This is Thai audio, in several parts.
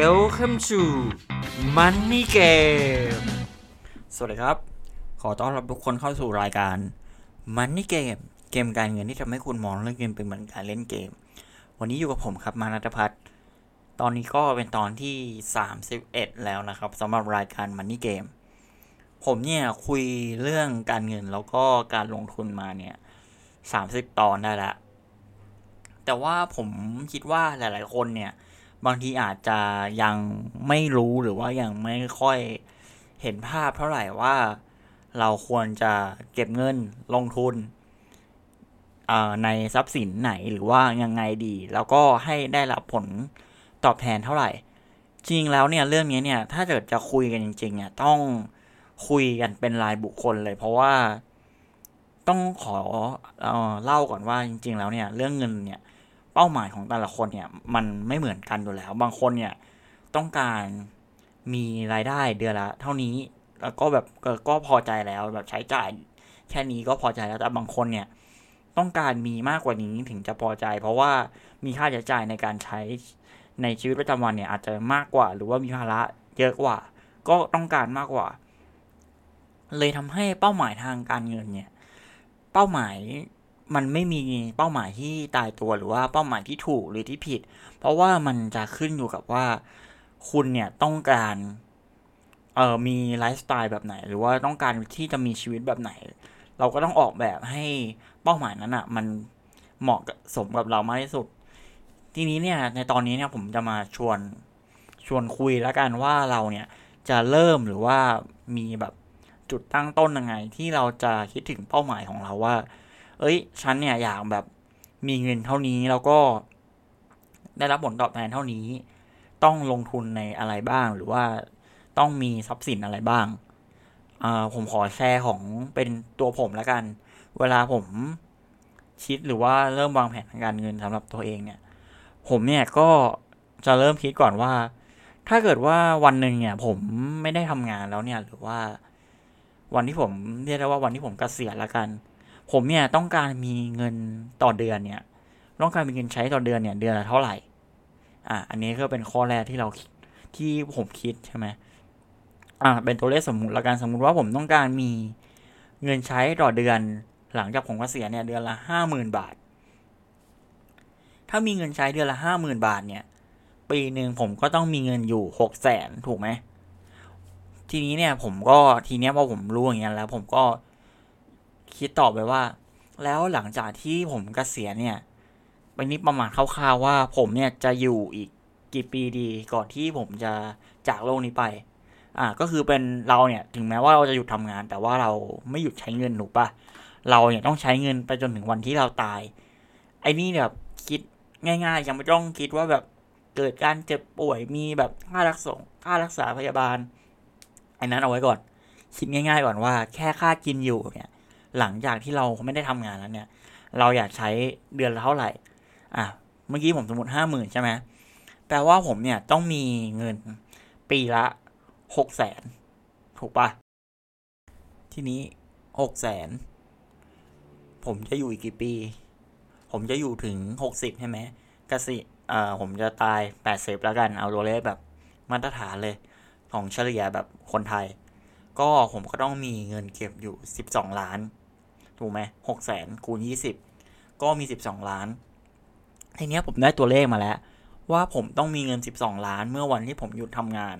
Welcome to Money Game สวัสดีครับ ขอต้อนรับทุกคนเข้าสู่รายการ Money Game เกมการเงินที่ทำให้คุณมองเรื่องเกมเป็นเหมือนการเล่นเกม วันนี้อยู่กับผมครับมานัทพัฒน์ตอนนี้ก็เป็นตอนที่ 31 แล้วนะครับสำหรับรายการ Money Game ผมเนี่ยคุยเรื่องการเงินแล้วก็การลงทุนมาเนี่ย30 ตอนได้แล้วแต่ว่าผมคิดว่าหลาย ๆ คนเนี่ย บางทีอาจจะยังไม่รู้หรือว่ายังไม่ค่อยเห็นภาพเท่าไหร่ว่าเราควรจะเก็บเงินลงทุนในทรัพย์สินไหนหรือว่ายังไงดี แล้วก็ให้ได้รับผลตอบแทนเท่าไหร่ จริงแล้วเนี่ยเรื่องนี้เนี่ยถ้าเกิดจะคุยกันจริงๆเนี่ยต้องคุยกันเป็นรายบุคคลเลย เพราะว่าต้องขอเอเล่าก่อนว่าจริง ๆ แล้วเนี่ย เรื่องเงินเนี่ย เป้าหมายของแต่ละคนเนี่ยมันไม่เหมือนกันอยู่แล้ว บางคนเนี่ยต้องการมีรายได้เดือนละเท่านี้ แล้วก็แบบก็พอใจแล้วแบบใช้จ่ายแค่นี้ก็พอใจแล้วแต่บางคนเนี่ยต้องการมีมากกว่านี้ถึงจะพอใจ เพราะว่ามีค่าใช้จ่ายในการใช้ในชีวิตประจำวันเนี่ยอาจจะมากกว่า หรือว่ามีภาระเยอะกว่า ก็ต้องการมากกว่า เลยทำให้เป้าหมายทางการเงินเนี่ย เป้าหมาย มันไม่มีเป้าหมายที่ตายตัวหรือว่าเป้าหมายที่ถูกหรือที่ผิด เพราะว่ามันจะขึ้นอยู่กับว่าคุณเนี่ยต้องการเอ่อมีไลฟ์สไตล์แบบไหน หรือว่าต้องการที่จะมีชีวิตแบบไหน เราก็ต้องออกแบบให้เป้าหมายนั้นอะ่ะ มันเหมาะสมกับเรามากที่สุด ทีนี้เนี่ย ในตอนนี้เนี่ยผมจะมาชวนชวนคุยแล้วกันว่าเราเนี่ยจะเริ่มหรือว่ามีแบบจุดตั้งต้นยังไง ที่เราจะคิดถึงเป้าหมายของเราว่า เอ้ย ฉันเนี่ยอยากแบบมีเงินเท่านี้แล้วก็ได้รับผลตอบแทนเท่านี้ ต้องลงทุนในอะไรบ้าง หรือว่าต้องมีทรัพย์สินอะไรบ้างอ่าผมขอแชร์ของเป็นตัวผมแล้วกัน เวลาผมคิดหรือว่าเริ่มวางแผนทางการเงินสำหรับตัวเองเนี่ย ผมเนี่ยก็จะเริ่มคิดก่อนว่า ถ้าเกิดว่าวันหนึ่งเนี่ย ผมไม่ได้ทำงานแล้วเนี่ย หรือว่าวันที่ผมเรียกได้ว่าวันที่ผมกเกษียณแล้วกัน ผมเนี่ยต้องการมีเงินต่อเดือนเนี่ย ต้องการมีเงินใช้ต่อเดือนเนี่ยเดือนละเท่าไหร่ อะอันนี้ก็เป็นข้อแรกที่เราที่ผมคิดใช่ไหมอะเป็นตัวเลขสมมุติละกันสมมุติว่าผมต้องการมีเงินใช้ต่อเดือนหลังจากผมกเกษียณเนี่ยเดือนละห้าหมื่นบาท ถ้ามีเงินใช้เดือนละห้าหมื่นบาทเนี่ย ปีหนึ่งผมก็ต้องมีเงินอยู่หกแสนถูกไหมทีนี้เนี่ยผมก็ทีเนี้ยพอผมรู้อย่างเงี้ยแล้ว ผมก็ คิดตอบไปว่า แล้วหลังจากที่ผมกเกษียณเนี่ยไปนี้ประมาณคร่าวๆว่าผมเนี่ยจะอยู่อีกกี่ปีดีก่อนที่ผมจะจากโลกนี้ไป อ่า ก็คือเป็นเราเนี่ยถึงแม้ว่าเราจะหยุดทำงาน แต่ว่าเราไม่หยุดใช้เงินถูปะเราเนี่ยต้องใช้เงินไปจนถึงวันที่เราตาย ไอ้นี่แบบคิดง่ายๆยังไม่ต้องคิดว่าแบบเกิดการเจ็บป่วยมีแบบค่ารักษาค่ารักษาพยาบาลไอ้นั้นเอาไว้ก่อนคิดง่าย ๆ ก่อนว่าแค่ค่ากินอยู่เนี่ย หลังจากที่เราไม่ได้ทำงานแล้วเนี่ย เราอยากใช้เดือนละเท่าไหร่ อะ เมื่อกี้ผมสมมติห้าหมื่นใช่ไหมแปลว่าผมเนี่ยต้องมีเงินปีละหกแสนถูกปะทีนี้หกแสนผมจะอยู่อีกกี่ปี ผมจะอยู่ถึงหกสิบใช่ไหมกสิอ่าผมจะตายแปดสิบแล้วกัน เอาตัวเลขแบบมาตรฐานเลย ของเฉลี่ยแบบคนไทย ก็ผมก็ต้องมีเงินเก็บอยู่สิบสองล้าน ถูกไหมหกแสนคูณยี่สิบก็มีสิบสองล้าน ทีเนี้ยผมได้ตัวเลขมาแล้ว ว่าผมต้องมีเงินสิบสองล้านเมื่อวันที่ผมหยุดทำงาน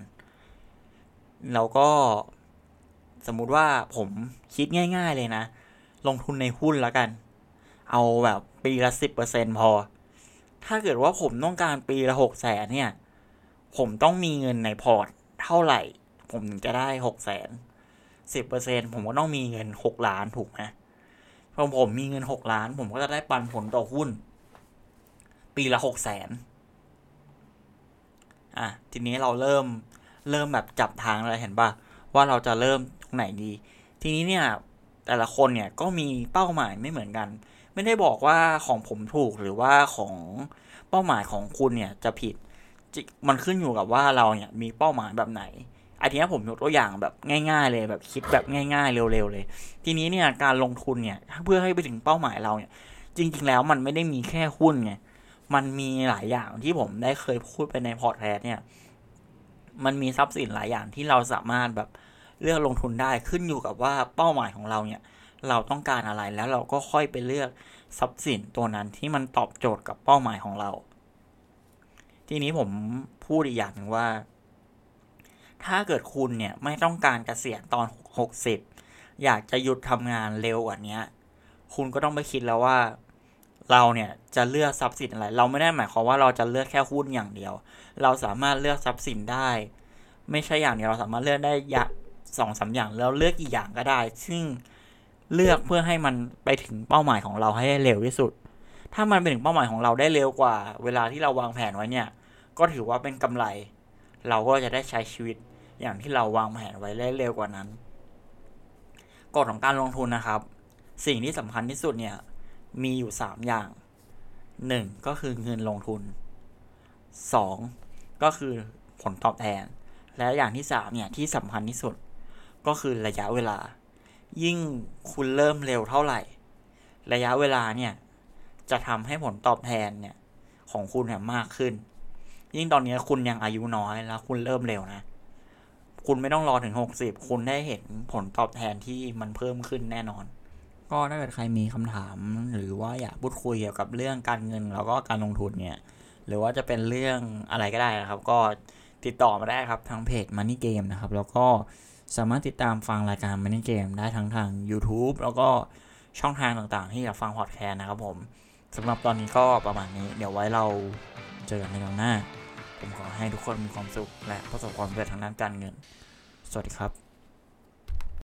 แล้วก็สมมุติว่าผมคิดง่าย ๆเลยนะ ลงทุนในหุ้นแล้วกัน เอาแบบปีละสิบเปอร์เซ็นต์พอ ถ้าเกิดว่าผมต้องการปีละหกแสนเนี่ย ผมต้องมีเงินในพอร์ตเท่าไหร่ ผมถึงจะได้หกแสนสิบเปอร์เซ็นต์ผมก็ต้องมีเงินหกล้านถูกไหม พอผมมีเงินหกล้าน ผมก็จะได้ปันผลต่อหุ้น ปีละหกแสนอะทีนี้เราเริ่มเริ่มแบบจับทางแล้วเห็นปะว่าเราจะเริ่มตรงไหนดี ทีนี้เนี่ยแต่ละคนเนี่ยก็มีเป้าหมายไม่เหมือนกัน ไม่ได้บอกว่าของผมถูกหรือว่าของเป้าหมายของคุณเนี่ยจะผิดมันขึ้นอยู่กับว่าเราเนี่ยมีเป้าหมายแบบไหน อันนี้ผมยกตัวอย่างแบบง่ายๆ เลยแบบคิดแบบง่ายๆ เร็วๆเลย ทีนี้เนี่ยการลงทุนเนี่ยเพื่อให้ไปถึงเป้าหมายเราเนี่ย จริง ๆ แล้วมันไม่ได้มีแค่หุ้นไงมันมีหลายอย่างที่ผมได้เคยพูดไปในพอร์ตแคสเนี่ย มันมีทรัพย์สินหลายอย่างที่เราสามารถแบบเลือกลงทุนได้ขึ้นอยู่กับว่าเป้าหมายของเราเนี่ย เราต้องการอะไรแล้วเราก็ค่อยไปเลือกทรัพย์สินตัวนั้นที่มันตอบโจทย์กับเป้าหมายของเรา ทีนี้ผมพูดอีกอย่างหนึ่งว่า ถ้าเกิดคุณเนี่ยไม่ต้องการเกษียณตอนหกสิบอยากจะหยุดทำงานเร็วกว่านี้คุณก็ต้องไปคิดแล้วว่า เราเนี่ยจะเลือกทรัพย์สินอะไร เราไม่ได้หมายความว่าเราจะเลือกแค่หุ้นอย่างเดียว เราสามารถเลือกทรัพย์สินได้ ไม่ใช่อย่างเดียวเราสามารถเลือกได้ยะสองสาอย่างแล้วเลือกอีกอย่างก็ได้ ซึ่งเลือกเพื่อให้มันไปถึงเป้าหมายของเราให้เร็วที่สุด ถ้ามันไปถึงเป้าหมายของเราได้เร็วกว่า เวลาที่เราวางแผนไว้เนี่ย ก็ถือว่าเป็นกำไร เราก็จะได้ใช้ชีวิต อย่างที่เราวางแผนไว้ได้เร็วกว่านั้นกฎของการลงทุนนะครับ สิ่งที่สำคัญที่สุดเนี่ยมีอยู่สามอย่างหนึ่งก็คือเงินลงทุนสองก็คือผลตอบแทน และอย่างที่สามเนี่ยที่สำคัญที่สุด ก็คือระยะเวลา ยิ่งคุณเริ่มเร็วเท่าไหร่ ระยะเวลาเนี่ยจะทำให้ผลตอบแทนเนี่ยของคุณเนี่ยมากขึ้น ยิ่งตอนนี้คุณยังอายุน้อยแล้วคุณเริ่มเร็วนะ คุณไม่ต้องรอถึงหกสิบคุณได้เห็นผลตอบแทนที่มันเพิ่มขึ้นแน่นอน ก็ถ้าเกิดใครมีคำถาม หรือว่าอยากพูดคุยเกี่ยวกับเรื่องการเงินแล้วก็การลงทุนเนี่ย หรือว่าจะเป็นเรื่องอะไรก็ได้นะครับ ก็ติดต่อมาได้ครับทางเพจ Money Game นะครับ แล้วก็สามารถติดตามฟังรายการ Money Game ได้ทั้งทาง YouTube แล้วก็ช่องทางต่างๆ ที่อยากฟังพอดแคสต์นะครับผมสำหรับตอนนี้ก็ประมาณนี้ เดี๋ยวไว้เราเจอกันในครั้งหน้า ผมขอให้ทุกคนมีความสุข และประสบความสำเร็จทางด้านการเงิน สวัสดีครับ